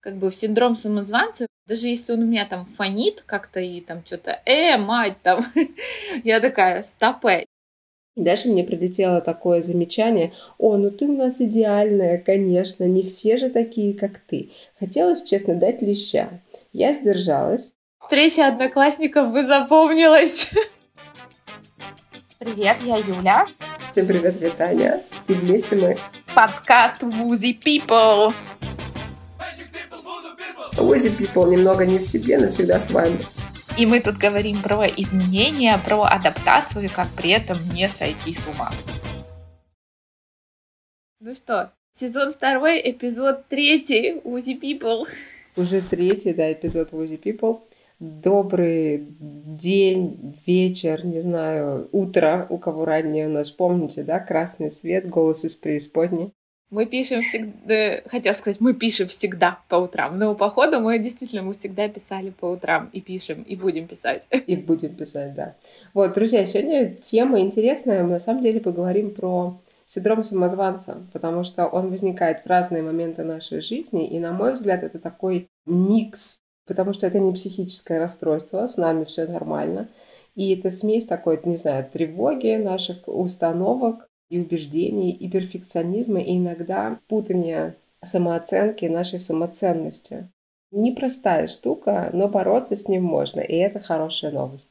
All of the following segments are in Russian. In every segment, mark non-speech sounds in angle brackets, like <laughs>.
как бы в синдром самозванца, даже если он у меня там фонит как-то и там что-то, э, мать, там, <laughs> я такая, стопэ. Дальше мне прилетело такое замечание, о, ну ты у нас идеальная, конечно, не все же такие, как ты. Хотелось, честно, дать леща. Я сдержалась. Встреча одноклассников бы запомнилась. Привет, я Юля. Всем привет, Витаня. И вместе мы... Подкаст Woozy People. Woozy People немного не в себе, но всегда с вами. И мы тут говорим про изменения, про адаптацию, и как при этом не сойти с ума. Ну что, сезон второй, эпизод третий, Woozy People. Уже третий, да, эпизод Woozy People. Добрый день, вечер, не знаю, утро, у кого ранее у нас, помните, да, красный свет, голос из преисподней. Мы пишем всегда, хотел сказать, мы пишем всегда по утрам, но походу мы действительно мы всегда писали по утрам и пишем, и будем писать. И будем писать, да. Вот, друзья, сегодня тема интересная, мы на самом деле поговорим про синдром самозванца, потому что он возникает в разные моменты нашей жизни, и, на мой взгляд, это такой микс, потому что это не психическое расстройство, с нами все нормально, и это смесь такой, не знаю, тревоги, наших установок, и убеждений, и перфекционизма, и иногда путания самооценки и нашей самоценности. Непростая штука, но бороться с ним можно, и это хорошая новость.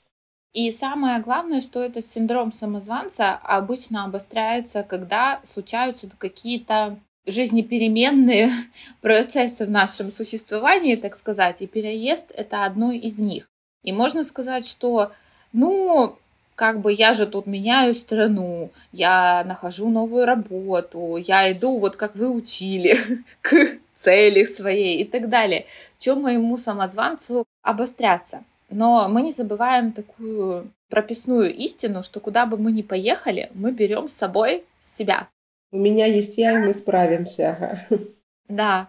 И самое главное, что этот синдром самозванца обычно обостряется, когда случаются какие-то жизнепеременные <laughs> процессы в нашем существовании, так сказать, и переезд — это одно из них. И можно сказать, что, ну, как бы я же тут меняю страну, я нахожу новую работу, я иду, вот как вы учили, <laughs> к цели своей и так далее. Чем моему самозванцу обостряться? Но мы не забываем такую прописную истину, что куда бы мы ни поехали, мы берем с собой себя. У меня есть я, и мы справимся. <laughs> Да.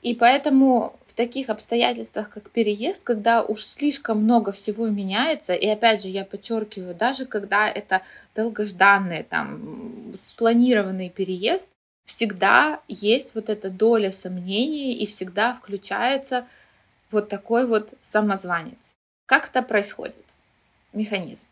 И поэтому в таких обстоятельствах, как переезд, когда уж слишком много всего меняется, и опять же я подчеркиваю, даже когда это долгожданный, там, спланированный переезд, всегда есть вот эта доля сомнений и всегда включается вот такой вот самозванец. Как это происходит? Механизм.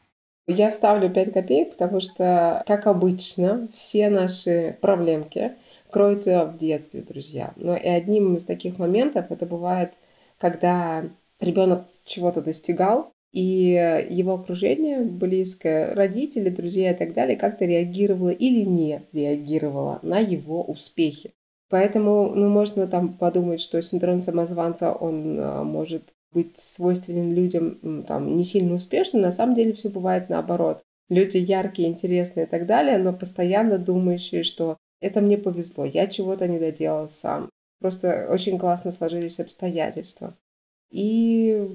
Я вставлю 5 копеек, потому что, как обычно, все наши проблемки — кроется в детстве, друзья. Но и одним из таких моментов это бывает, когда ребенок чего-то достигал, и его окружение близкое, родители, друзья и так далее, как-то реагировало или не реагировало на его успехи. Поэтому, ну, можно там подумать, что синдром самозванца, он а, может быть свойственен людям там не сильно успешным. На самом деле все бывает наоборот. Люди яркие, интересные и так далее, но постоянно думающие, что это мне повезло, я чего-то не доделал сам. Просто очень классно сложились обстоятельства. И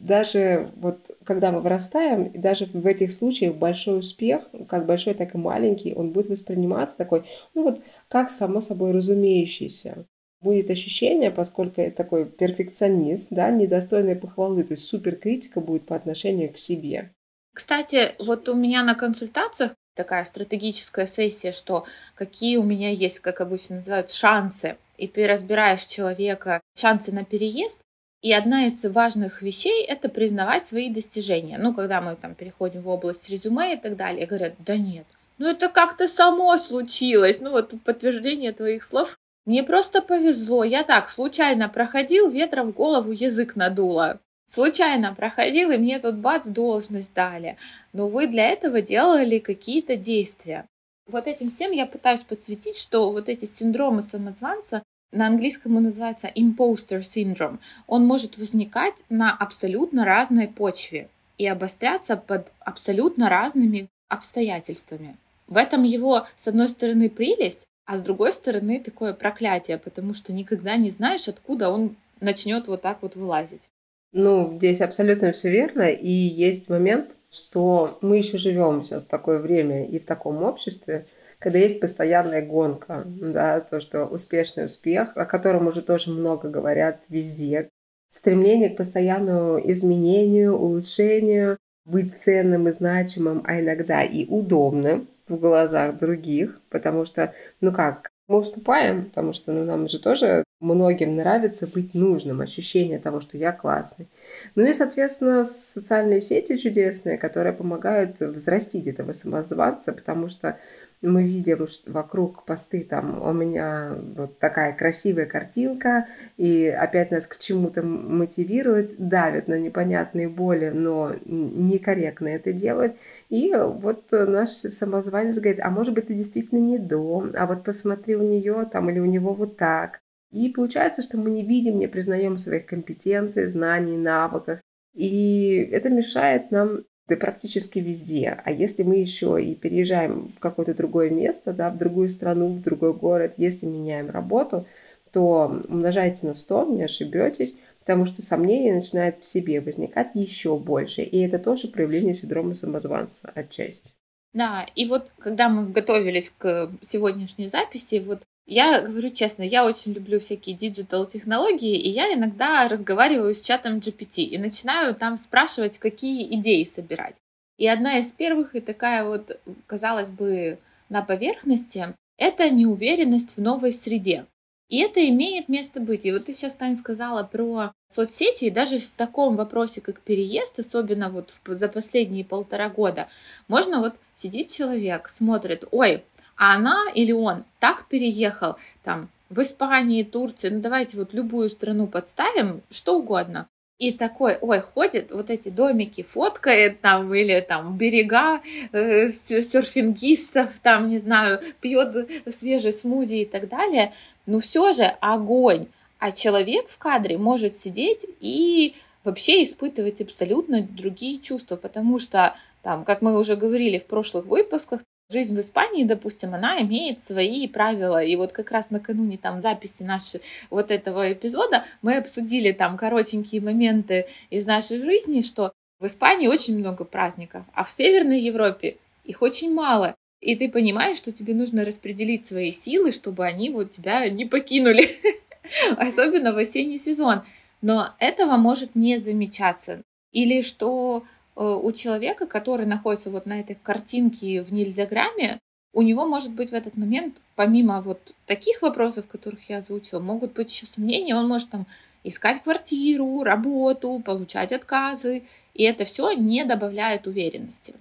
даже вот когда мы вырастаем, даже в этих случаях большой успех, как большой, так и маленький, он будет восприниматься такой, ну вот, как само собой разумеющийся. Будет ощущение, поскольку я такой перфекционист, да, недостойной похвалы, то есть суперкритика будет по отношению к себе. Кстати, вот у меня на консультациях такая стратегическая сессия, что какие у меня есть, как обычно называют, шансы, и ты разбираешь человека, шансы на переезд, и одна из важных вещей — это признавать свои достижения. Ну, когда мы там переходим в область резюме и так далее, говорят, да нет, ну это как-то само случилось. Ну вот подтверждение твоих слов. Мне просто повезло. Я так случайно проходил, ветра в голову язык надуло случайно проходил, и мне тут бац, должность дали. Но вы для этого делали какие-то действия. Вот этим всем я пытаюсь подсветить, что вот эти синдромы самозванца на английском он называется imposter syndrome. Он может возникать на абсолютно разной почве и обостряться под абсолютно разными обстоятельствами. В этом его, с одной стороны, прелесть, а с другой стороны, такое проклятие, потому что никогда не знаешь, откуда он начнет вот так вот вылазить. Ну, здесь абсолютно все верно. И есть момент, что мы еще живем сейчас в такое время и в таком обществе, когда есть постоянная гонка, да, то, что успешный успех, о котором уже тоже много говорят везде, стремление к постоянному изменению, улучшению, быть ценным и значимым, а иногда и удобным в глазах других, потому что, ну как, мы уступаем, потому что ну, нам же тоже многим нравится быть нужным, ощущение того, что я классный. Ну и, соответственно, социальные сети чудесные, которые помогают взрастить этого самозванца, потому что мы видим вокруг посты, там у меня вот такая красивая картинка, и опять нас к чему-то мотивирует, давит на непонятные боли, но некорректно это делают. И вот наш самозванец говорит, а может быть ты действительно не дом, а вот посмотри у нее там или у него вот так. И получается, что мы не видим, не признаем своих компетенций, знаний, навыков. И это мешает нам да практически везде. А если мы еще и переезжаем в какое-то другое место, да, в другую страну, в другой город, если меняем работу, то умножайте на 100, не ошибетесь, потому что сомнения начинают в себе возникать еще больше. И это тоже проявление синдрома самозванца отчасти. Да, и вот когда мы готовились к сегодняшней записи, вот я говорю честно, я очень люблю всякие диджитал-технологии, и я иногда разговариваю с чатом GPT и начинаю там спрашивать, какие идеи собирать. И одна из первых, и такая вот, казалось бы, на поверхности, это неуверенность в новой среде. И это имеет место быть. И вот ты сейчас, Таня, сказала про соцсети, и даже в таком вопросе, как переезд, особенно вот за последние полтора года, можно вот сидит человек, смотрит, ой, а она или он так переехал там в Испании, Турции, ну давайте вот любую страну подставим, что угодно. И такой, ой, ходит, вот эти домики фоткает там, или там берега э, серфингистов, там, не знаю, пьет свежий смузи и так далее. Но все же огонь. А человек в кадре может сидеть и вообще испытывать абсолютно другие чувства, потому что, там, как мы уже говорили в прошлых выпусках, Жизнь в Испании, допустим, она имеет свои правила. И вот как раз накануне там записи нашей вот этого эпизода мы обсудили там коротенькие моменты из нашей жизни, что в Испании очень много праздников, а в Северной Европе их очень мало. И ты понимаешь, что тебе нужно распределить свои силы, чтобы они вот тебя не покинули. <laughs> Особенно в осенний сезон. Но этого может не замечаться. Или что у человека, который находится вот на этой картинке в нельзяграмме, у него может быть в этот момент, помимо вот таких вопросов, которых я озвучила, могут быть еще сомнения, он может там искать квартиру, работу, получать отказы, и это все не добавляет уверенности.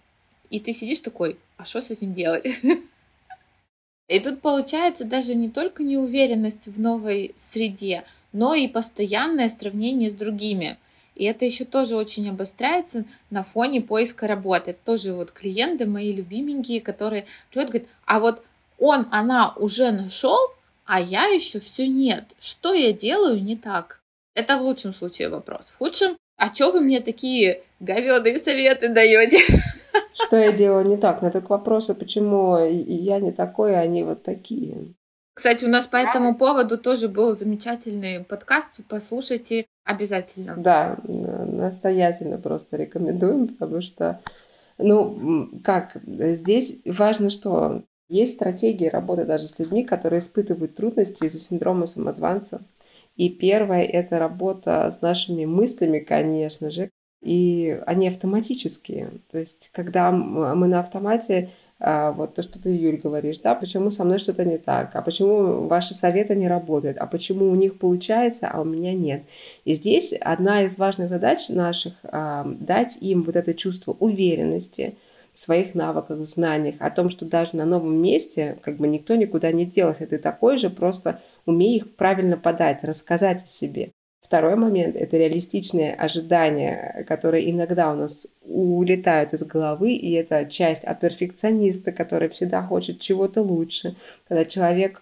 И ты сидишь такой, а что с этим делать? <laughs> И тут получается даже не только неуверенность в новой среде, но и постоянное сравнение с другими – и это еще тоже очень обостряется на фоне поиска работы. Тоже вот клиенты мои любименькие, которые приходят, говорят, а вот он, она уже нашел, а я еще все нет. Что я делаю не так? Это в лучшем случае вопрос. В худшем, а что вы мне такие говёные советы даете? Что я делаю не так? На этот вопрос, а почему я не такой, а они вот такие. Кстати, у нас по этому поводу тоже был замечательный подкаст. Послушайте обязательно. Да, настоятельно просто рекомендуем, потому что, ну, как, здесь важно, что есть стратегии работы даже с людьми, которые испытывают трудности из-за синдрома самозванца. И первое – это работа с нашими мыслями, конечно же, и они автоматические. То есть, когда мы на автомате вот то, что ты, Юль, говоришь, да, почему со мной что-то не так, а почему ваши советы не работают, а почему у них получается, а у меня нет. И здесь одна из важных задач наших а, дать им вот это чувство уверенности в своих навыках, в знаниях, о том, что даже на новом месте как бы никто никуда не делся, ты такой же, просто умей их правильно подать, рассказать о себе. Второй момент – это реалистичные ожидания, которые иногда у нас улетают из головы, и это часть от перфекциониста, который всегда хочет чего-то лучше. Когда человек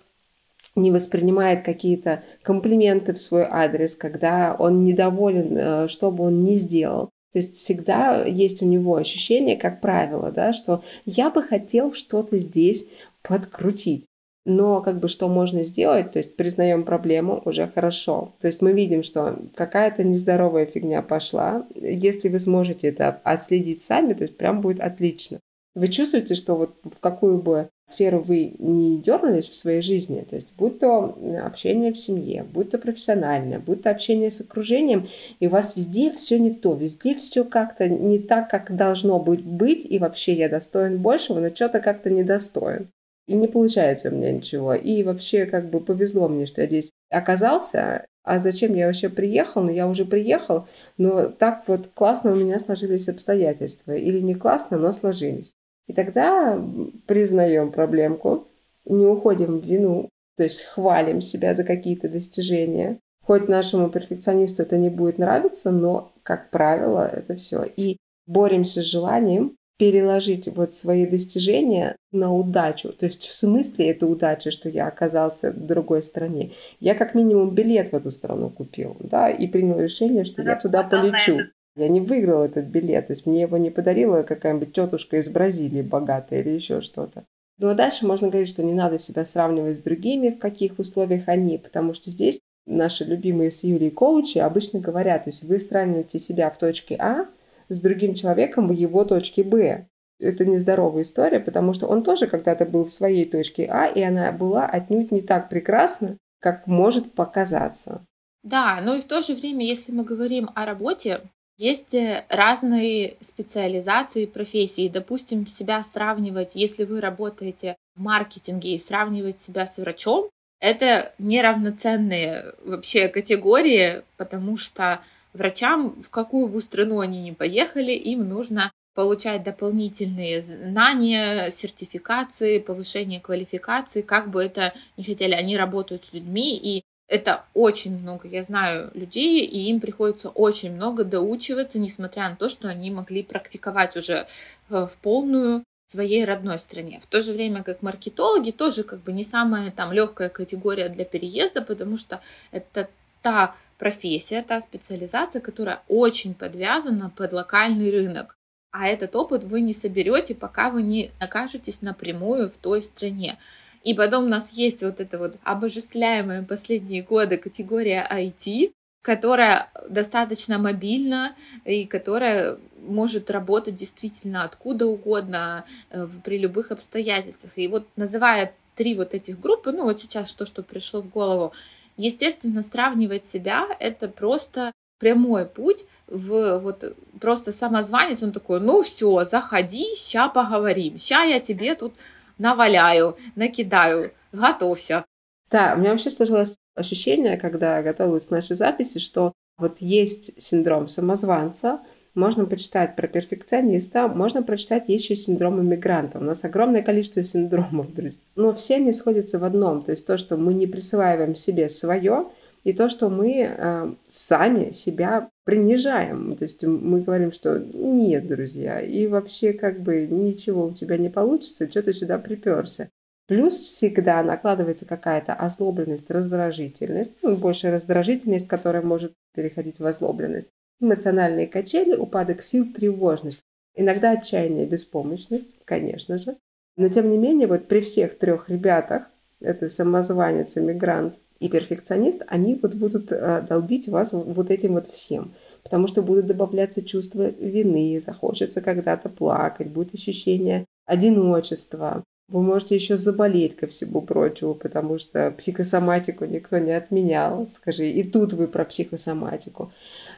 не воспринимает какие-то комплименты в свой адрес, когда он недоволен, э, что бы он ни сделал. То есть всегда есть у него ощущение, как правило, да, что я бы хотел что-то здесь подкрутить. Но как бы что можно сделать, то есть признаем проблему, уже хорошо. То есть мы видим, что какая-то нездоровая фигня пошла. Если вы сможете это отследить сами, то есть прям будет отлично. Вы чувствуете, что вот в какую бы сферу вы не дернулись в своей жизни, то есть будь то общение в семье, будь то профессиональное, будь то общение с окружением, и у вас везде все не то, везде все как-то не так, как должно быть, быть, и вообще я достоин большего, но что-то как-то недостоин. И не получается у меня ничего. И вообще как бы повезло мне, что я здесь оказался. А зачем я вообще приехал? Ну, я уже приехал, но так вот классно у меня сложились обстоятельства. Или не классно, но сложились. И тогда признаем проблемку, не уходим в вину, то есть хвалим себя за какие-то достижения. Хоть нашему перфекционисту это не будет нравиться, но, как правило, это все. И боремся с желанием переложить вот свои достижения на удачу. То есть в смысле это удача, что я оказался в другой стране. Я как минимум билет в эту страну купил, да, и принял решение, что я туда полечу. Я не выиграл этот билет, то есть мне его не подарила какая-нибудь тетушка из Бразилии богатая или еще что-то. Ну а дальше можно говорить, что не надо себя сравнивать с другими, в каких условиях они, потому что здесь наши любимые с Юлей коучи обычно говорят, то есть вы сравниваете себя в точке А с другим человеком в его точке Б. Это нездоровая история, потому что он тоже когда-то был в своей точке А, и она была отнюдь не так прекрасна, как может показаться. Да, но и в то же время, если мы говорим о работе, есть э, разные специализации профессии. Допустим, себя сравнивать, если вы работаете в маркетинге и сравнивать себя с врачом, это неравноценные вообще категории, потому что врачам, в какую бы страну они ни поехали, им нужно получать дополнительные знания, сертификации, повышение квалификации, как бы это ни хотели, они работают с людьми, и это очень много, я знаю, людей, и им приходится очень много доучиваться, несмотря на то, что они могли практиковать уже э, в полную в своей родной стране. В то же время, как маркетологи, тоже как бы не самая там легкая категория для переезда, потому что это та профессия, та специализация, которая очень подвязана под локальный рынок. А этот опыт вы не соберете, пока вы не окажетесь напрямую в той стране. И потом у нас есть вот эта вот обожествляемая последние годы категория IT, которая достаточно мобильна и которая может работать действительно откуда угодно э, при любых обстоятельствах. И вот называя три вот этих группы, ну вот сейчас то, что пришло в голову, естественно, сравнивать себя — это просто прямой путь в вот просто самозванец, он такой, ну все, заходи, ща поговорим, ща я тебе тут наваляю, накидаю, готовься. Да, у меня вообще сложилось ощущение, когда готовилась к нашей записи, что вот есть синдром самозванца, можно почитать про перфекциониста, можно прочитать еще синдром иммигранта. У нас огромное количество синдромов, друзья. Но все они сходятся в одном. То есть то, что мы не присваиваем себе свое, и то, что мы э, сами себя принижаем. То есть мы говорим, что нет, друзья, и вообще как бы ничего у тебя не получится, что ты сюда приперся. Плюс всегда накладывается какая-то озлобленность, раздражительность, ну, больше раздражительность, которая может переходить в озлобленность. Эмоциональные качели, упадок сил, тревожность. Иногда отчаяние, беспомощность, конечно же. Но тем не менее, вот при всех трех ребятах, это самозванец, иммигрант и перфекционист, они вот будут э, долбить вас вот этим вот всем. Потому что будут добавляться чувства вины, захочется когда-то плакать, будет ощущение одиночества, вы можете еще заболеть ко всему прочему, потому что психосоматику никто не отменял, скажи, и тут вы про психосоматику.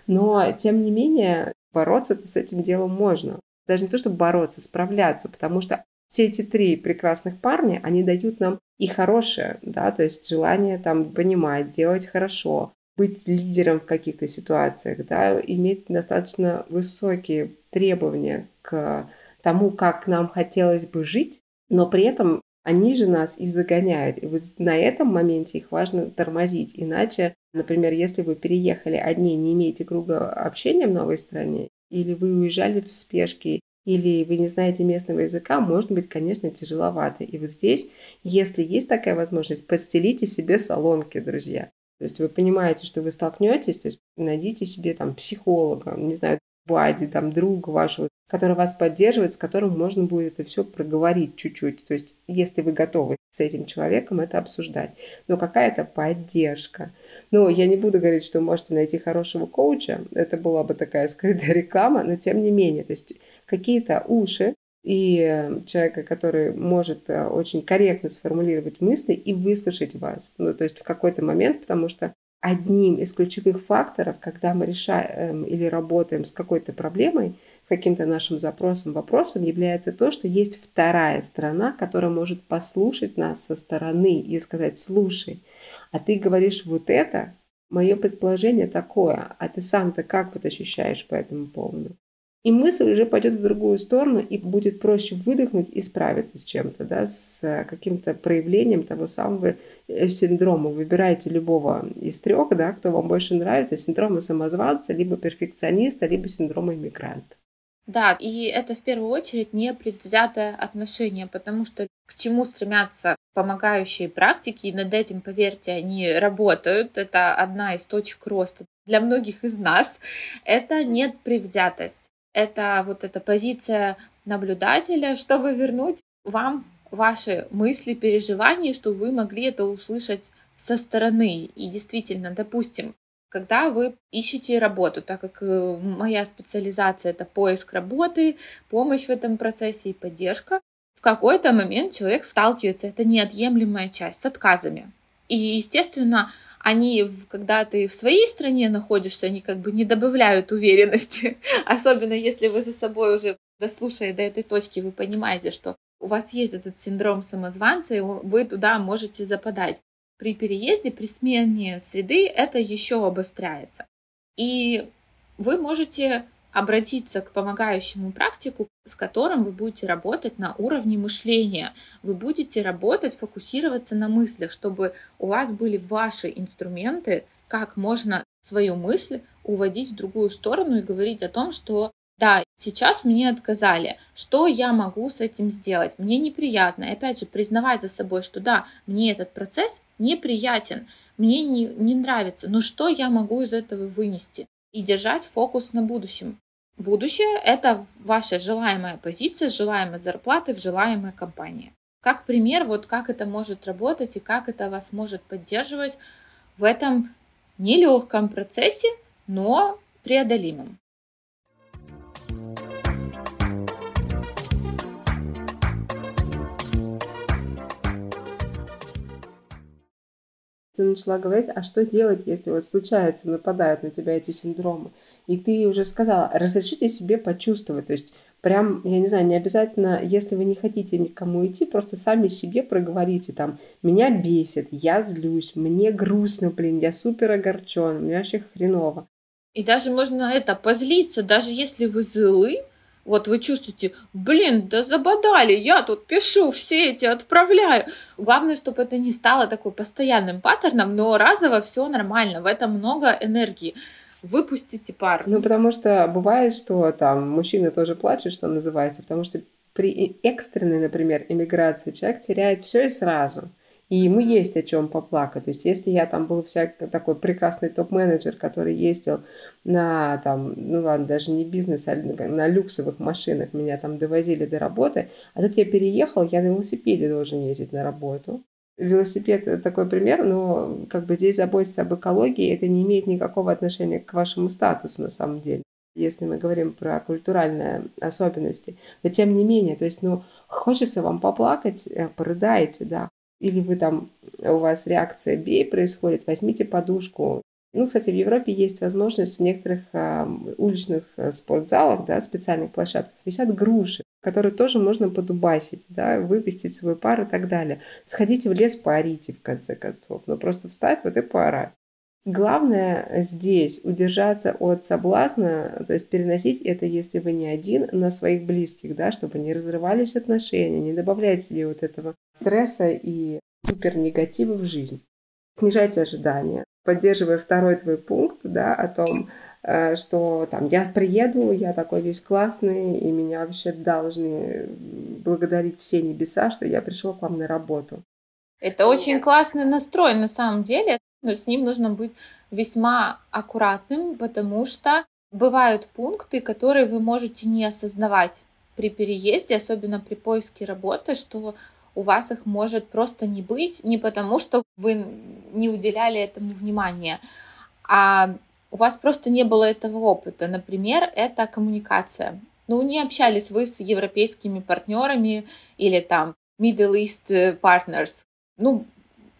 Но, тем не менее, бороться-то с этим делом можно. Даже не то, чтобы бороться, справляться, потому что все эти три прекрасных парня, они дают нам и хорошее, да, то есть желание там понимать, делать хорошо, быть лидером в каких-то ситуациях, да, иметь достаточно высокие требования к тому, как нам хотелось бы жить, но при этом они же нас и загоняют. И вот на этом моменте их важно тормозить. Иначе, например, если вы переехали одни, не имеете круга общения в новой стране, или вы уезжали в спешке, или вы не знаете местного языка, может быть, конечно, тяжеловато. И вот здесь, если есть такая возможность, подстелите себе салонки, друзья. То есть вы понимаете, что вы столкнетесь, то есть найдите себе там психолога, не знаю, бади, там, друга вашего, который вас поддерживает, с которым можно будет это все проговорить чуть-чуть. То есть, если вы готовы с этим человеком это обсуждать. Но какая-то поддержка. Ну, я не буду говорить, что вы можете найти хорошего коуча. Это была бы такая скрытая <laughs> реклама, но тем не менее. То есть, какие-то уши и человека, который может э, очень корректно сформулировать мысли и выслушать вас. Ну, то есть в какой-то момент, потому что одним из ключевых факторов, когда мы решаем или работаем с какой-то проблемой, с каким-то нашим запросом, вопросом, является то, что есть вторая сторона, которая может послушать нас со стороны и сказать, слушай, а ты говоришь вот это, мое предположение такое, а ты сам-то как вот ощущаешь по этому поводу? И мысль уже пойдет в другую сторону, и будет проще выдохнуть и справиться с чем-то, да, с каким-то проявлением того самого э, синдрома. Выбирайте любого из трех, да, кто вам больше нравится, синдрома самозванца, либо перфекциониста, либо синдрома иммигранта. Да, и это в первую очередь не предвзятое отношение, потому что к чему стремятся помогающие практики, и над этим, поверьте, они работают. Это одна из точек роста для многих из нас. Это нет предвзятость это вот эта позиция наблюдателя, чтобы вернуть вам ваши мысли, переживания, чтобы вы могли это услышать со стороны. И действительно, допустим, когда вы ищете работу, так как э, моя специализация это поиск работы, помощь в этом процессе и поддержка, в какой-то момент человек сталкивается, это неотъемлемая часть, с отказами. И, естественно, они, когда ты в своей стране находишься, они как бы не добавляют уверенности. <laughs> Особенно если вы за собой уже дослушая до этой точки, вы понимаете, что у вас есть этот синдром самозванца, и вы туда можете западать. При переезде, при смене среды это еще обостряется. И вы можете обратиться к помогающему практику, с которым вы будете работать на уровне мышления. Вы будете работать, фокусироваться на мыслях, чтобы у вас были ваши инструменты, как можно свою мысль уводить в другую сторону и говорить о том, что да, сейчас мне отказали, что я могу с этим сделать? Мне неприятно. И опять же, признавать за собой, что да, мне этот процесс неприятен, мне не, не нравится, но что я могу из этого вынести? и держать фокус на будущем. Будущее – это ваша желаемая позиция с желаемой зарплатой в желаемой компании. Как пример, вот как это может работать и как это вас может поддерживать в этом нелегком процессе, но преодолимом. Ты начала говорить, а что делать, если вот случается, нападают на тебя эти синдромы. И ты уже сказала, разрешите себе почувствовать. То есть прям, я не знаю, не обязательно, если вы не хотите никому идти, просто сами себе проговорите там, меня бесит, я злюсь, мне грустно, блин, я супер огорчен, мне вообще хреново. И даже можно это позлиться, даже если вы злы, вот вы чувствуете, блин, да забодали, я тут пишу, все эти отправляю. Главное, чтобы это не стало такой постоянным паттерном, но разово все нормально, в этом много энергии. Выпустите пар. Ну, потому что бывает, что там мужчины тоже плачут, что называется, потому что при экстренной, например, иммиграции человек теряет все и сразу. И ему есть о чем поплакать. То есть, если я там был всяк такой прекрасный топ-менеджер, который ездил на там, ну ладно, даже не бизнес, а на люксовых машинах, меня там довозили до работы, а тут я переехал, я на велосипеде должен ездить на работу. Велосипед такой пример, но как бы здесь заботиться об экологии, это не имеет никакого отношения к вашему статусу на самом деле если мы говорим про культуральные особенности. Но тем не менее, то есть, ну, хочется вам поплакать, э, порыдайте, да, или вы там, у вас реакция бей происходит, возьмите подушку. Ну, кстати, в Европе есть возможность в некоторых э, уличных спортзалах, да, специальных площадках висят груши, которые тоже можно подубасить, да, выпустить свой пар и так далее. Сходите в лес, поорите, в конце концов. Но просто встать вот и поорать. Главное здесь удержаться от соблазна, то есть переносить это, если вы не один, на своих близких, да, чтобы не разрывались отношения, не добавлять себе вот этого стресса и супер негатива в жизнь. Снижайте ожидания, поддерживая второй твой пункт, да, о том, э, что там я приеду, я такой весь классный, и меня вообще должны благодарить все небеса, что я пришел к вам на работу. Это очень классный настрой на самом деле но с ним нужно быть весьма аккуратным, потому что бывают пункты, которые вы можете не осознавать при переезде, особенно при поиске работы, что у вас их может просто не быть, не потому что вы не уделяли этому внимания, а у вас просто не было этого опыта. Например, это коммуникация. Ну, не общались вы с европейскими партнерами или там Middle East Partners. Ну,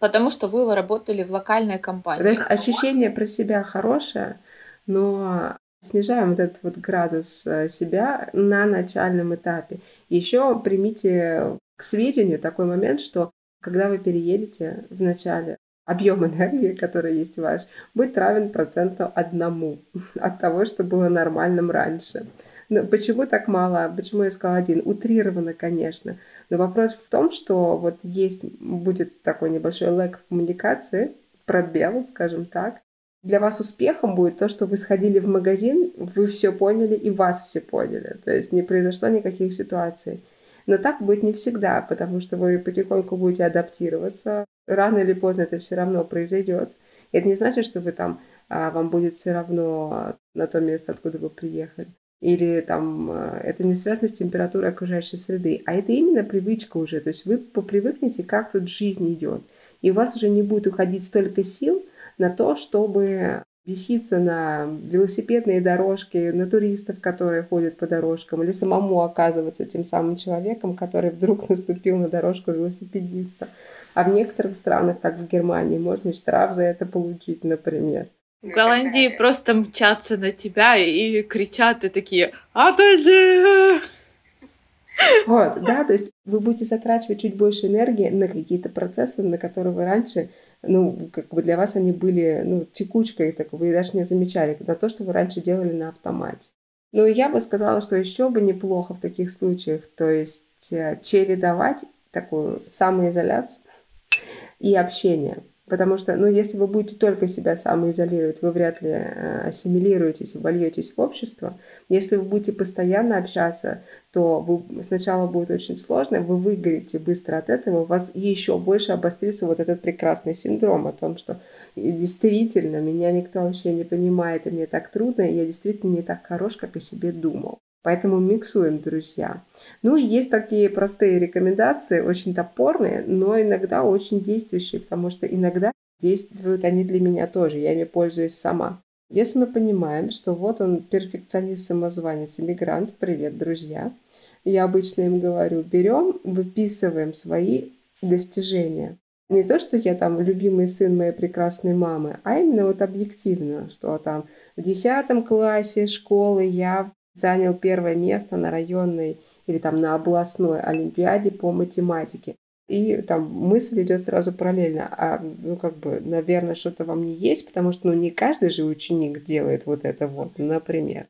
потому что вы работали в локальной компании. То есть ощущение про себя хорошее, но снижаем вот этот вот градус э, себя на начальном этапе. Еще примите к сведению такой момент, что когда вы переедете в начале, объем <laughs> энергии, который есть у вас, будет равен проценту одному <laughs> от того, что было нормальным раньше. Но почему так мало? Почему я сказала один? Утрированно, конечно. Но вопрос в том, что вот есть, будет такой небольшой лэг в коммуникации, пробел, скажем так. Для вас успехом будет то, что вы сходили в магазин, вы все поняли и вас все поняли. То есть не произошло никаких ситуаций. Но так будет не всегда, потому что вы потихоньку будете адаптироваться. Рано или поздно это все равно произойдет. Это не значит, что вы там, а, вам будет все равно на то место, откуда вы приехали или там э, это не связано с температурой окружающей среды, а это именно привычка уже, то есть вы попривыкнете, как тут жизнь идет, и у вас уже не будет уходить столько сил на то, чтобы беситься на велосипедные дорожки, на туристов, которые ходят по дорожкам, или самому оказываться тем самым человеком, который вдруг <laughs> наступил на дорожку велосипедиста. А в некоторых странах, как в Германии, можно штраф за это получить, например. В Голландии просто мчатся на тебя и кричат, и такие «Отойди!» <laughs> Вот, да, то есть вы будете затрачивать чуть больше энергии на какие-то процессы, на которые вы раньше, ну, как бы для вас они были, ну, текучкой такой, вы даже не замечали, на то, что вы раньше делали на автомате. Ну, я бы сказала, что еще бы неплохо в таких случаях, то есть э, чередовать такую самоизоляцию и общение. Потому что, ну, если вы будете только себя самоизолировать, вы вряд ли э, ассимилируетесь, вольетесь в общество. Если вы будете постоянно общаться, то вы, сначала будет очень сложно, вы выгорите быстро от этого, у вас еще больше обострится вот этот прекрасный синдром о том, что действительно меня никто вообще не понимает, и мне так трудно, и я действительно не так хорош, как о себе думал. Поэтому миксуем, друзья. Ну и есть такие простые рекомендации, очень топорные, но иногда очень действующие, потому что иногда действуют они для меня тоже, я ими пользуюсь сама. Если мы понимаем, что вот он перфекционист, самозванец, иммигрант, привет, друзья, я обычно им говорю, берем, выписываем свои достижения. Не то, что я там любимый сын моей прекрасной мамы, а именно вот объективно, что там в десятом классе школы я занял первое место на районной или там на областной олимпиаде по математике. И там мысль идет сразу параллельно. А, ну, как бы, наверное, что-то во мне есть, потому что, ну, не каждый же ученик делает вот это вот, например.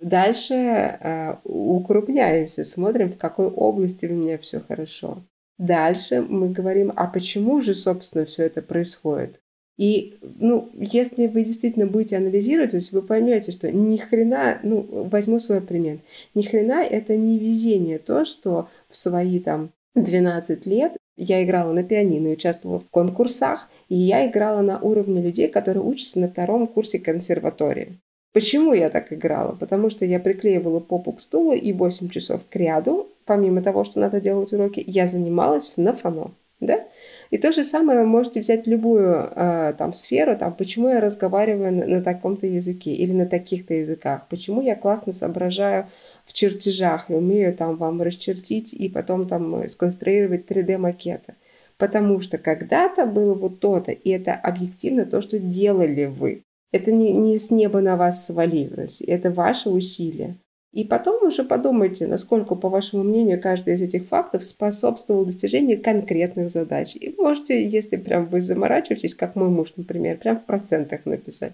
Дальше э, укрупняемся, смотрим, в какой области у меня все хорошо. Дальше мы говорим, а почему же, собственно, все это происходит? И, ну, если вы действительно будете анализировать, то есть вы поймете, что ни хрена, ну, возьму свой пример, ни хрена это не везение, то, что в свои там 12 лет я играла на пианино и участвовала в конкурсах, и я играла на уровне людей, которые учатся на втором курсе консерватории. Почему я так играла? Потому что я приклеивала попу к стулу и 8 часов к ряду, помимо того, что надо делать уроки, я занималась на фано. Да? И то же самое можете взять любую э, там сферу, там, почему я разговариваю на, на таком-то языке или на таких-то языках, почему я классно соображаю в чертежах и умею там вам расчертить и потом там сконструировать 3D-макеты. Потому что когда-то было вот то-то, и это объективно то, что делали вы. Это не, не с неба на вас свалилось, это ваши усилия. И потом уже подумайте, насколько, по вашему мнению, каждый из этих фактов способствовал достижению конкретных задач. И можете, если прям вы заморачиваетесь, как мой муж, например, прям в процентах написать.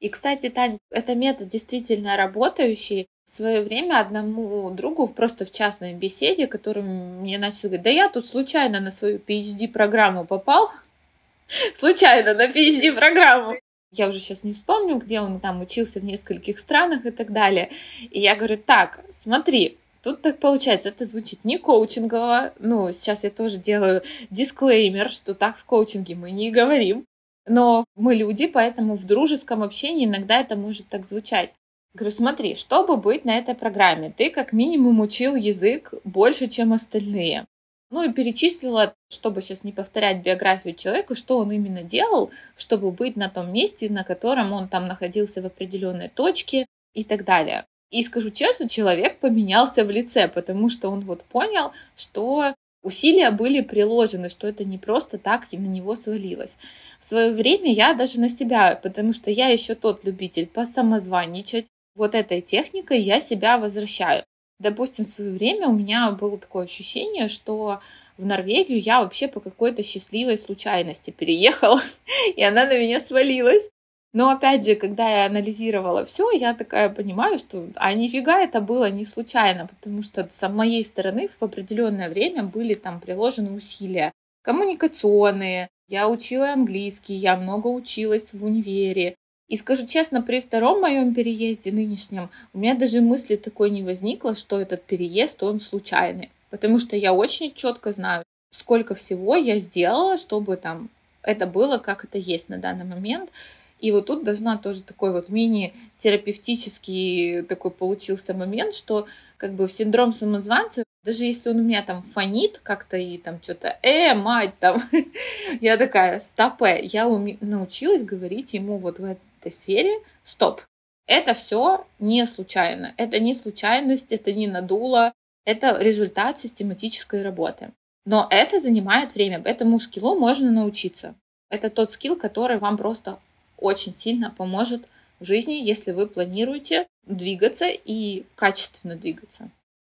И, кстати, Тань, это метод действительно работающий. В свое время одному другу просто в частной беседе, который мне начал говорить, да я тут случайно на свою PhD-программу попал, <laughs> случайно на PhD-программу я уже сейчас не вспомню, где он там учился в нескольких странах и так далее. И я говорю, так, смотри, Тут так получается, это звучит не коучингово. Ну, сейчас я тоже делаю дисклеймер, что так в коучинге мы не говорим. Но мы люди, поэтому в дружеском общении иногда это может так звучать. Говорю, смотри, чтобы быть на этой программе, ты как минимум учил язык больше, чем остальные. Ну и перечислила, чтобы сейчас не повторять биографию человека, что он именно делал, чтобы быть на том месте, на котором он там находился в определенной точке и так далее. И скажу честно, человек поменялся в лице, потому что он вот понял, что усилия были приложены, что это не просто так на него свалилось. В свое время я даже на себя, потому что я еще тот любитель посамозванничать, вот этой техникой я себя возвращаю. Допустим, в свое время у меня было такое ощущение, что в Норвегию я вообще по какой-то счастливой случайности переехала, <laughs> и она на меня свалилась. Но опять же, когда я анализировала все, я такая понимаю, что а нифига это было не случайно, потому что с моей стороны в определенное время были там приложены усилия коммуникационные. Я учила английский, я много училась в универе. И скажу честно, при втором моем переезде нынешнем у меня даже мысли такой не возникло, что этот переезд, он случайный. Потому что я очень четко знаю, сколько всего я сделала, чтобы там это было, как это есть на данный момент. И вот тут должна тоже такой вот мини-терапевтический такой получился момент, что как бы в синдром самозванца, даже если он у меня там фонит как-то и там что-то, э, мать, там, <laughs> я такая, стопе, я научилась говорить ему вот в этой сфере, стоп, это все не случайно, это не случайность, это не надуло, это результат систематической работы. Но это занимает время, этому скиллу можно научиться. Это тот скилл, который вам просто очень сильно поможет в жизни, если вы планируете двигаться и качественно двигаться.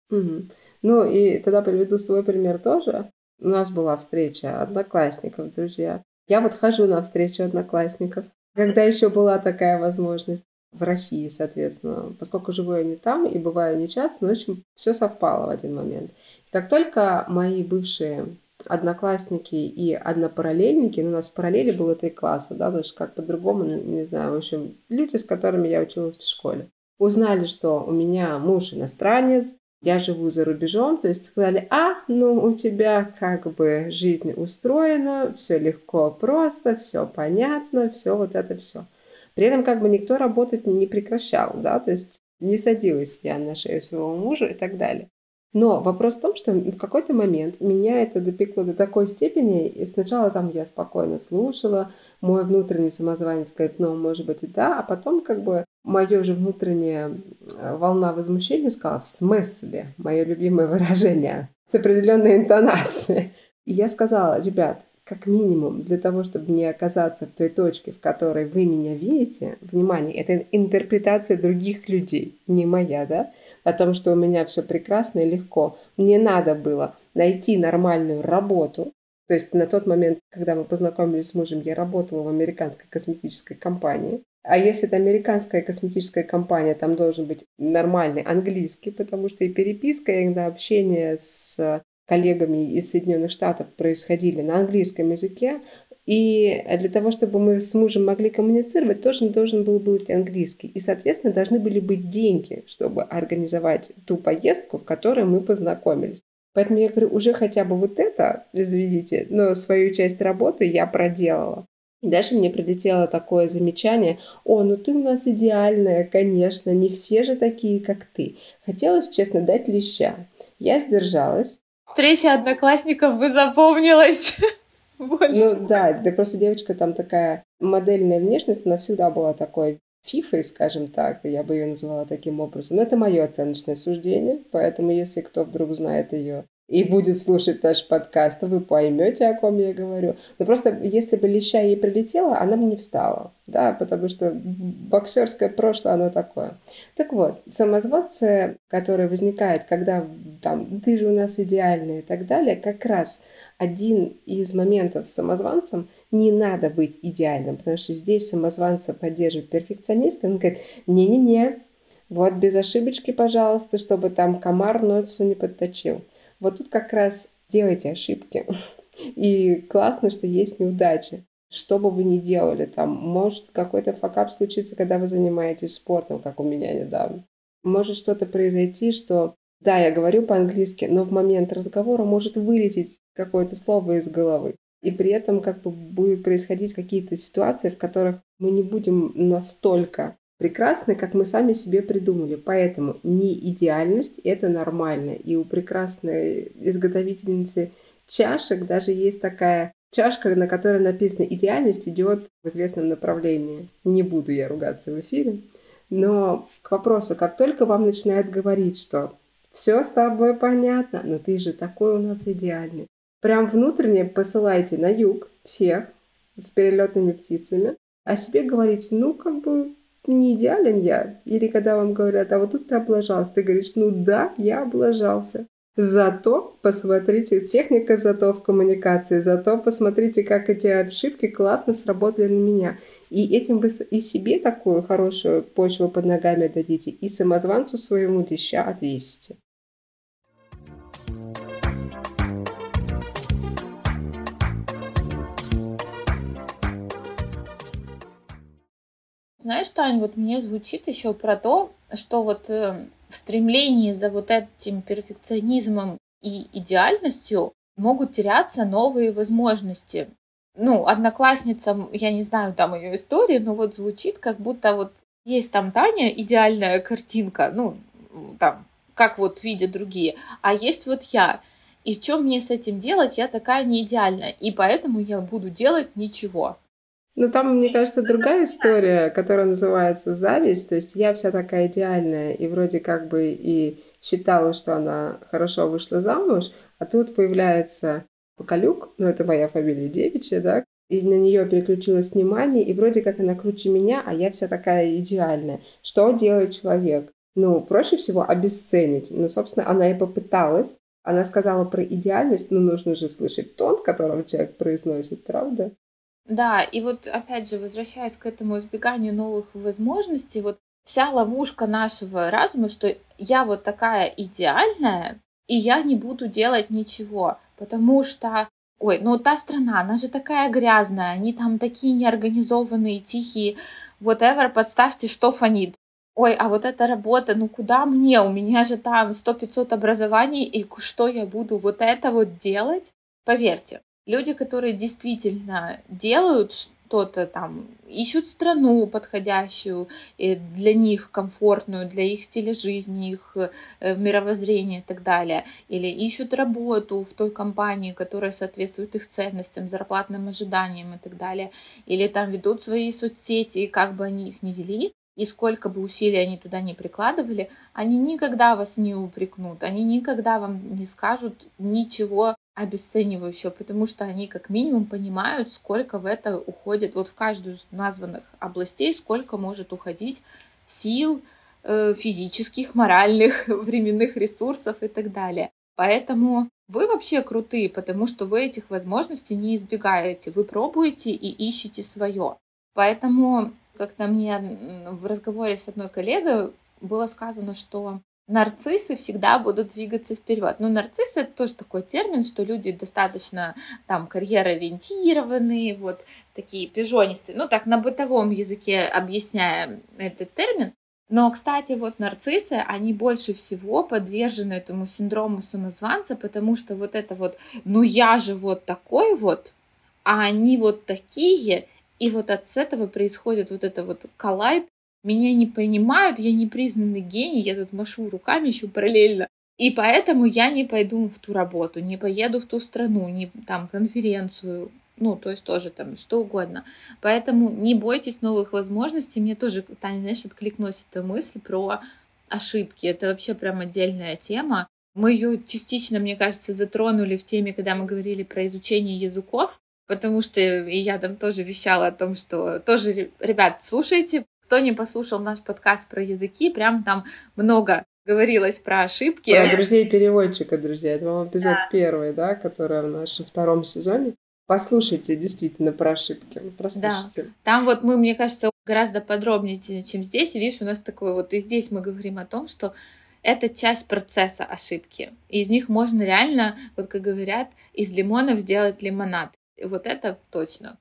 Угу. Ну и тогда приведу свой пример тоже. У нас была встреча одноклассников, друзья. Я вот хожу на встречу одноклассников, когда еще была такая возможность в России, соответственно, поскольку живу я не там и бываю не часто, но, в общем, все совпало в один момент. И как только мои бывшие одноклассники и однопараллельники, ну, у нас в параллели было три класса, да, то есть как по-другому, не знаю, в общем, люди, с которыми я училась в школе, узнали, что у меня муж иностранец, я живу за рубежом, то есть сказали, а, ну, у тебя как бы жизнь устроена, все легко, просто, все понятно, все вот это все. При этом как бы никто работать не прекращал, да, то есть не садилась я на шею своего мужа и так далее. Но вопрос в том, что в какой-то момент меня это допекло до такой степени, и сначала там я спокойно слушала, мой внутренний самозванец говорит, ну, может быть, и да, а потом как бы мое же внутренняя э, волна возмущения сказала, в смысле, мое любимое выражение, с определенной интонацией. И я сказала, ребят, как минимум, для того, чтобы не оказаться в той точке, в которой вы меня видите, внимание, это интерпретация других людей, не моя, да, о том, что у меня все прекрасно и легко. Мне надо было найти нормальную работу. То есть на тот момент, когда мы познакомились с мужем, я работала в американской косметической компании. А если это американская косметическая компания, там должен быть нормальный английский, потому что и переписка, иногда общение с коллегами из Соединенных Штатов происходили на английском языке, и для того, чтобы мы с мужем могли коммуницировать, тоже должен был быть английский. И, соответственно, должны были быть деньги, чтобы организовать ту поездку, в которой мы познакомились. Поэтому я говорю, уже хотя бы вот это, извините, но свою часть работы я проделала. Дальше мне прилетело такое замечание, о, ну ты у нас идеальная, конечно, не все же такие, как ты. Хотелось, честно, дать леща. Я сдержалась. Встреча одноклассников бы запомнилась. <laughs> Больше. Ну да, да просто девочка там такая модельная внешность, она всегда была такой фифой, скажем так, я бы ее называла таким образом. Но это мое оценочное суждение, поэтому если кто вдруг знает ее и будет слушать наш подкаст, вы поймете, о ком я говорю. Но просто если бы леща ей прилетела, она бы не встала, да, потому что боксерское прошлое, оно такое. Так вот, самозванцы, которые возникают, когда там, ты же у нас идеальный и так далее, как раз один из моментов с самозванцем не надо быть идеальным, потому что здесь самозванца поддерживает перфекционист, он говорит, не-не-не, вот без ошибочки, пожалуйста, чтобы там комар носу не подточил. Вот тут как раз делайте ошибки. <laughs> И классно, что есть неудачи. Что бы вы ни делали, там может какой-то факап случиться, когда вы занимаетесь спортом, как у меня недавно. Может что-то произойти, что да, я говорю по-английски, но в момент разговора может вылететь какое-то слово из головы. И при этом как бы будут происходить какие-то ситуации, в которых мы не будем настолько прекрасны, как мы сами себе придумали. Поэтому не идеальность – это нормально. И у прекрасной изготовительницы чашек даже есть такая чашка, на которой написано «идеальность идет в известном направлении». Не буду я ругаться в эфире. Но к вопросу, как только вам начинают говорить, что все с тобой понятно, но ты же такой у нас идеальный. Прям внутренне посылайте на юг всех с перелетными птицами, а себе говорите, ну, как бы не идеален я. Или когда вам говорят, а вот тут ты облажался, ты говоришь, ну да, я облажался. Зато посмотрите, техника зато в коммуникации, зато посмотрите, как эти ошибки классно сработали на меня. И этим вы и себе такую хорошую почву под ногами дадите, и самозванцу своему леща отвесите. Знаешь, Тань, вот мне звучит еще про то, что вот э, в стремлении за вот этим перфекционизмом и идеальностью могут теряться новые возможности. Ну, одноклассница, я не знаю там ее истории, но вот звучит, как будто вот есть там Таня, идеальная картинка, ну, там, как вот видят другие, а есть вот я. И что мне с этим делать? Я такая не идеальная, и поэтому я буду делать ничего. Ну, там, мне кажется, другая история, которая называется зависть. То есть я вся такая идеальная и вроде как бы и считала, что она хорошо вышла замуж, а тут появляется Поколюк, ну, это моя фамилия девичья, да, и на нее переключилось внимание, и вроде как она круче меня, а я вся такая идеальная. Что делает человек? Ну, проще всего обесценить. Ну, собственно, она и попыталась. Она сказала про идеальность, но нужно же слышать тон, которым человек произносит, правда? Да, и вот опять же, возвращаясь к этому избеганию новых возможностей, вот вся ловушка нашего разума, что я вот такая идеальная, и я не буду делать ничего, потому что Ой, ну та страна, она же такая грязная, они там такие неорганизованные, тихие, whatever, подставьте, что фонит. Ой, а вот эта работа, ну куда мне? У меня же там 100-500 образований, и что я буду вот это вот делать? Поверьте, Люди, которые действительно делают что-то там, ищут страну подходящую для них, комфортную, для их стиля жизни, их э, мировоззрения и так далее, или ищут работу в той компании, которая соответствует их ценностям, зарплатным ожиданиям и так далее, или там ведут свои соцсети, как бы они их ни вели, и сколько бы усилий они туда не прикладывали, они никогда вас не упрекнут, они никогда вам не скажут ничего обесценивающего, потому что они как минимум понимают, сколько в это уходит, вот в каждую из названных областей, сколько может уходить сил, э, физических, моральных, <laughs> временных ресурсов и так далее. Поэтому вы вообще крутые, потому что вы этих возможностей не избегаете, вы пробуете и ищете свое. Поэтому как-то мне в разговоре с одной коллегой было сказано, что нарциссы всегда будут двигаться вперед. Ну, нарциссы это тоже такой термин, что люди достаточно там карьероориентированные, вот такие пижонистые. Ну, так на бытовом языке объясняя этот термин. Но, кстати, вот нарциссы, они больше всего подвержены этому синдрому самозванца, потому что вот это вот, ну я же вот такой вот, а они вот такие, и вот от этого происходит вот это вот коллайд меня не понимают, я не признанный гений, я тут машу руками еще параллельно. И поэтому я не пойду в ту работу, не поеду в ту страну, не там конференцию, ну, то есть тоже там что угодно. Поэтому не бойтесь новых возможностей. Мне тоже, Таня, знаешь, откликнулась эта мысль про ошибки. Это вообще прям отдельная тема. Мы ее частично, мне кажется, затронули в теме, когда мы говорили про изучение языков, потому что и я там тоже вещала о том, что тоже, ребят, слушайте, кто не послушал наш подкаст про языки, прям там много говорилось про ошибки. Про друзей переводчика, друзья. Это, по эпизод да. первый, да, который в нашем втором сезоне. Послушайте действительно про ошибки. Прослушайте. Да. Там вот мы, мне кажется, гораздо подробнее, чем здесь. Видишь, у нас такой вот и здесь мы говорим о том, что это часть процесса ошибки. И из них можно реально, вот как говорят, из лимонов сделать лимонад. И вот это точно.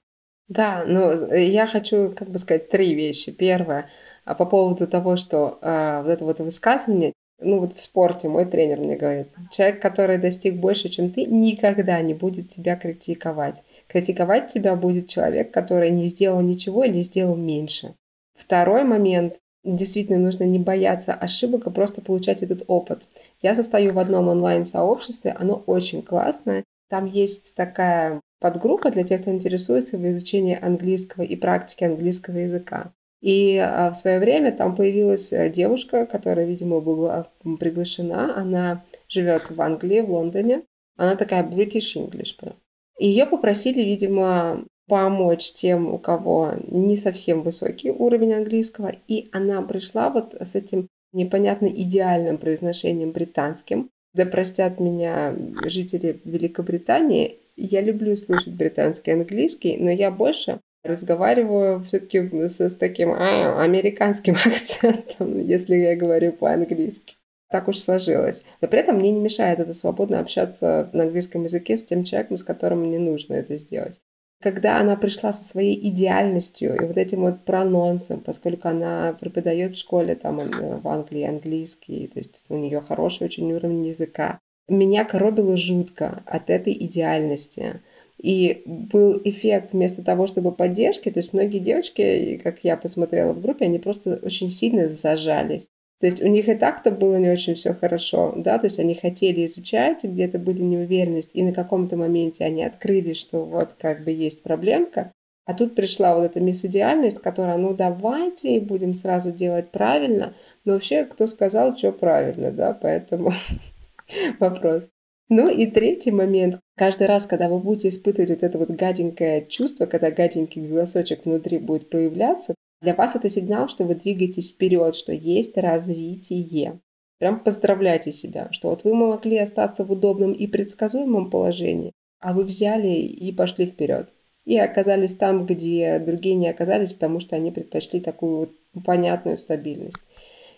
Да, ну я хочу, как бы сказать, три вещи. Первое, а по поводу того, что а, вот это вот высказывание, ну вот в спорте мой тренер мне говорит, человек, который достиг больше, чем ты, никогда не будет тебя критиковать. Критиковать тебя будет человек, который не сделал ничего или сделал меньше. Второй момент, действительно нужно не бояться ошибок, а просто получать этот опыт. Я состою в одном онлайн-сообществе, оно очень классное. Там есть такая подгруппа для тех, кто интересуется в изучении английского и практики английского языка. И а, в свое время там появилась э, девушка, которая, видимо, была приглашена. Она живет в Англии, в Лондоне. Она такая British English. Ее попросили, видимо, помочь тем, у кого не совсем высокий уровень английского. И она пришла вот с этим непонятно идеальным произношением британским. Да простят меня жители Великобритании, я люблю слушать британский английский, но я больше разговариваю все-таки с, с таким а, американским <laughs> акцентом, если я говорю по-английски. Так уж сложилось. Но при этом мне не мешает это свободно общаться на английском языке с тем человеком, с которым мне нужно это сделать. Когда она пришла со своей идеальностью и вот этим вот прононсом, поскольку она преподает в школе там в Англии английский, то есть у нее хороший очень уровень языка, меня коробило жутко от этой идеальности. И был эффект вместо того, чтобы поддержки, то есть многие девочки, как я посмотрела в группе, они просто очень сильно зажались. То есть у них и так-то было не очень все хорошо, да, то есть они хотели изучать, где-то были неуверенность, и на каком-то моменте они открыли, что вот как бы есть проблемка, а тут пришла вот эта мисс-идеальность, которая, ну давайте будем сразу делать правильно, но вообще кто сказал, что правильно, да, поэтому <laughs> <laughs> вопрос. Ну и третий момент. Каждый раз, когда вы будете испытывать вот это вот гаденькое чувство, когда гаденький голосочек внутри будет появляться, для вас это сигнал, что вы двигаетесь вперед, что есть развитие. Прям поздравляйте себя, что вот вы могли остаться в удобном и предсказуемом положении, а вы взяли и пошли вперед. И оказались там, где другие не оказались, потому что они предпочли такую вот понятную стабильность.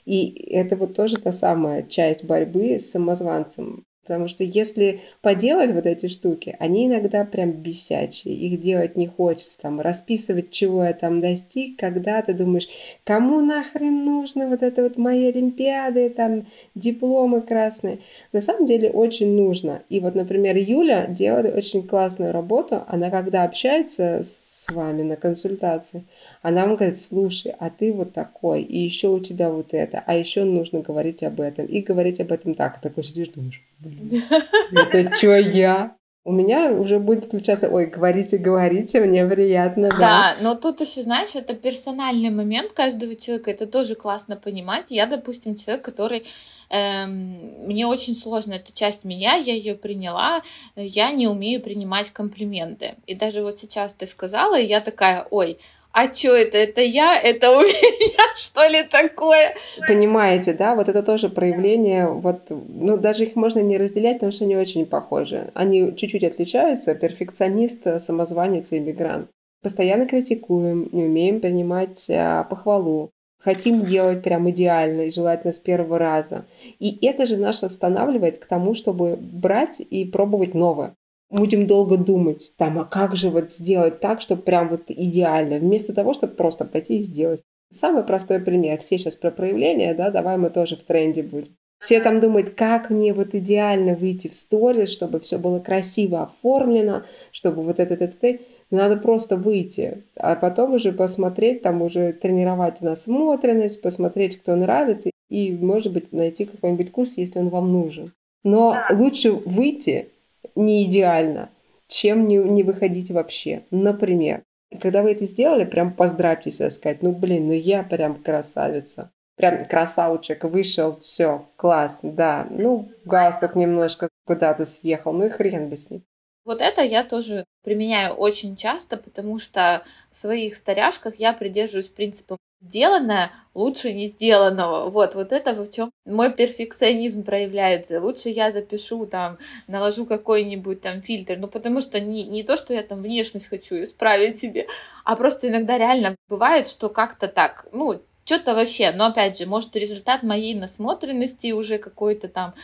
И это вот тоже та самая часть борьбы с самозванцем. Потому что если поделать вот эти штуки, они иногда прям бесячие. Их делать не хочется. Там расписывать, чего я там достиг, когда ты думаешь, кому нахрен нужно вот это вот мои олимпиады, там дипломы красные. На самом деле очень нужно. И вот, например, Юля делает очень классную работу. Она когда общается с вами на консультации, она вам говорит, слушай, а ты вот такой, и еще у тебя вот это, а еще нужно говорить об этом, и говорить об этом так. Такой сидишь, думаешь, блин, <laughs> это что я? У меня уже будет включаться, ой, говорите, говорите, мне приятно, да. Да, но тут еще, знаешь, это персональный момент каждого человека, это тоже классно понимать. Я, допустим, человек, который эм, мне очень сложно, это часть меня, я ее приняла, я не умею принимать комплименты. И даже вот сейчас ты сказала, и я такая, ой, а что это? Это я? Это у <laughs> меня что ли такое? Понимаете, да? Вот это тоже проявление, вот, ну, даже их можно не разделять, потому что они очень похожи. Они чуть-чуть отличаются. Перфекционист, самозванец и иммигрант. Постоянно критикуем, не умеем принимать а, похвалу. Хотим делать прям идеально и желательно с первого раза. И это же нас останавливает к тому, чтобы брать и пробовать новое будем долго думать, там, а как же вот сделать так, чтобы прям вот идеально, вместо того, чтобы просто пойти и сделать. Самый простой пример. Все сейчас про проявление, да, давай мы тоже в тренде будем. Все там думают, как мне вот идеально выйти в сторис, чтобы все было красиво оформлено, чтобы вот это, это, это. Надо просто выйти, а потом уже посмотреть, там уже тренировать насмотренность, посмотреть, кто нравится, и, может быть, найти какой-нибудь курс, если он вам нужен. Но да. лучше выйти, не идеально, чем не, не выходить вообще. Например, когда вы это сделали, прям поздравьте себя, сказать, ну блин, ну я прям красавица. Прям красавчик, вышел, все, класс, да. Ну, галстук немножко куда-то съехал, ну и хрен бы с ним. Вот это я тоже применяю очень часто, потому что в своих старяшках я придерживаюсь принципа сделанное лучше не сделанного. Вот, вот это в чем мой перфекционизм проявляется. Лучше я запишу там, наложу какой-нибудь там фильтр, ну потому что не, не то, что я там внешность хочу исправить себе, а просто иногда реально бывает, что как-то так, ну, что-то вообще, но опять же, может результат моей насмотренности уже какой-то там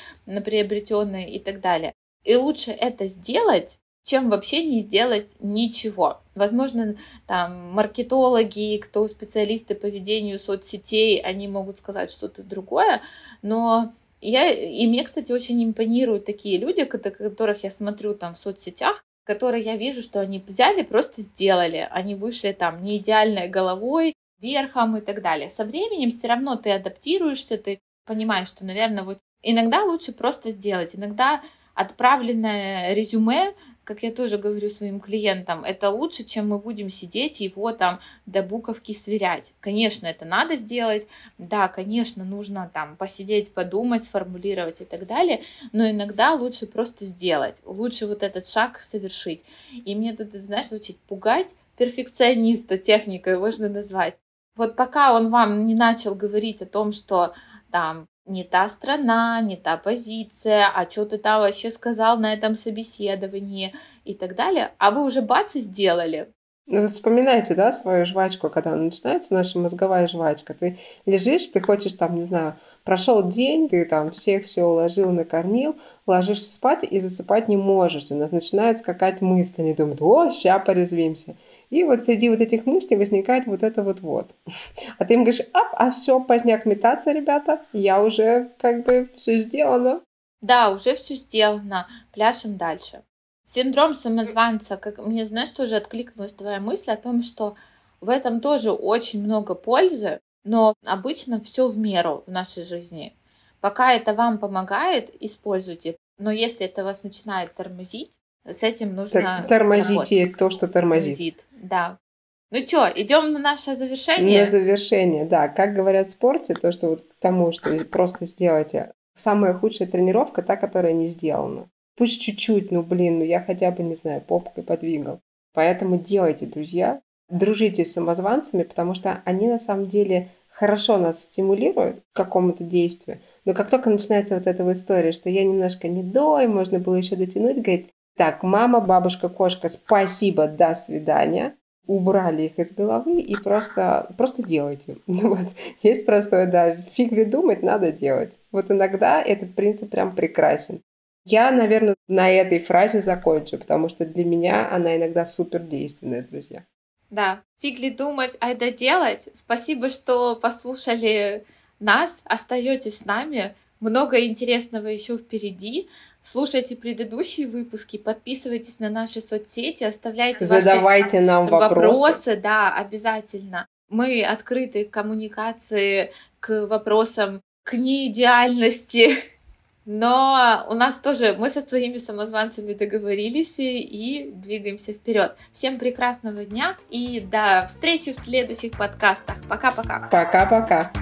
приобретенный и так далее. И лучше это сделать, чем вообще не сделать ничего. Возможно, там маркетологи, кто специалисты по ведению соцсетей, они могут сказать что-то другое, но я, и мне, кстати, очень импонируют такие люди, которых я смотрю там в соцсетях, которые я вижу, что они взяли, просто сделали. Они вышли там не идеальной головой, верхом и так далее. Со временем все равно ты адаптируешься, ты понимаешь, что, наверное, вот иногда лучше просто сделать, иногда отправленное резюме как я тоже говорю своим клиентам, это лучше, чем мы будем сидеть и его там до буковки сверять. Конечно, это надо сделать, да, конечно, нужно там посидеть, подумать, сформулировать и так далее, но иногда лучше просто сделать, лучше вот этот шаг совершить. И мне тут, знаешь, звучит пугать перфекциониста, техникой можно назвать. Вот пока он вам не начал говорить о том, что там не та страна, не та позиция, а что ты там вообще сказал на этом собеседовании и так далее, а вы уже бац и сделали. Ну, вспоминайте, да, свою жвачку, когда начинается наша мозговая жвачка. Ты лежишь, ты хочешь там, не знаю, прошел день, ты там всех все уложил, накормил, ложишься спать и засыпать не можешь. У нас начинают скакать мысли, они думают, о, ща порезвимся. И вот среди вот этих мыслей возникает вот это вот вот. А ты им говоришь, ап, а все, поздняк метаться, ребята, я уже как бы все сделано. Да, уже все сделано, пляшем дальше. Синдром самозванца, как мне, знаешь, тоже откликнулась твоя мысль о том, что в этом тоже очень много пользы, но обычно все в меру в нашей жизни. Пока это вам помогает, используйте. Но если это вас начинает тормозить, с этим нужно Тормозите работать. то, что тормозит. тормозит. Да. Ну что, идем на наше завершение? На завершение, да. Как говорят в спорте, то, что вот к тому, что просто сделайте. Самая худшая тренировка та, которая не сделана. Пусть чуть-чуть, ну блин, ну я хотя бы, не знаю, попкой подвигал. Поэтому делайте, друзья. Дружите с самозванцами, потому что они на самом деле хорошо нас стимулируют к какому-то действию. Но как только начинается вот эта история, что я немножко не дой, можно было еще дотянуть, говорит, так, мама, бабушка, кошка, спасибо, до свидания. Убрали их из головы и просто, просто делайте. <laughs> Ну вот, есть простое, да, фиг ли думать, надо делать. Вот иногда этот принцип прям прекрасен. Я, наверное, на этой фразе закончу, потому что для меня она иногда супер действенная, друзья. Да, фиг ли думать, а это делать. Спасибо, что послушали нас, остаетесь с нами. Много интересного еще впереди. Слушайте предыдущие выпуски, подписывайтесь на наши соцсети, оставляйте Задавайте ваши нам вопросы. вопросы. Да, обязательно. Мы открыты к коммуникации, к вопросам, к неидеальности. Но у нас тоже, мы со своими самозванцами договорились и двигаемся вперед. Всем прекрасного дня и до встречи в следующих подкастах. Пока-пока. Пока-пока.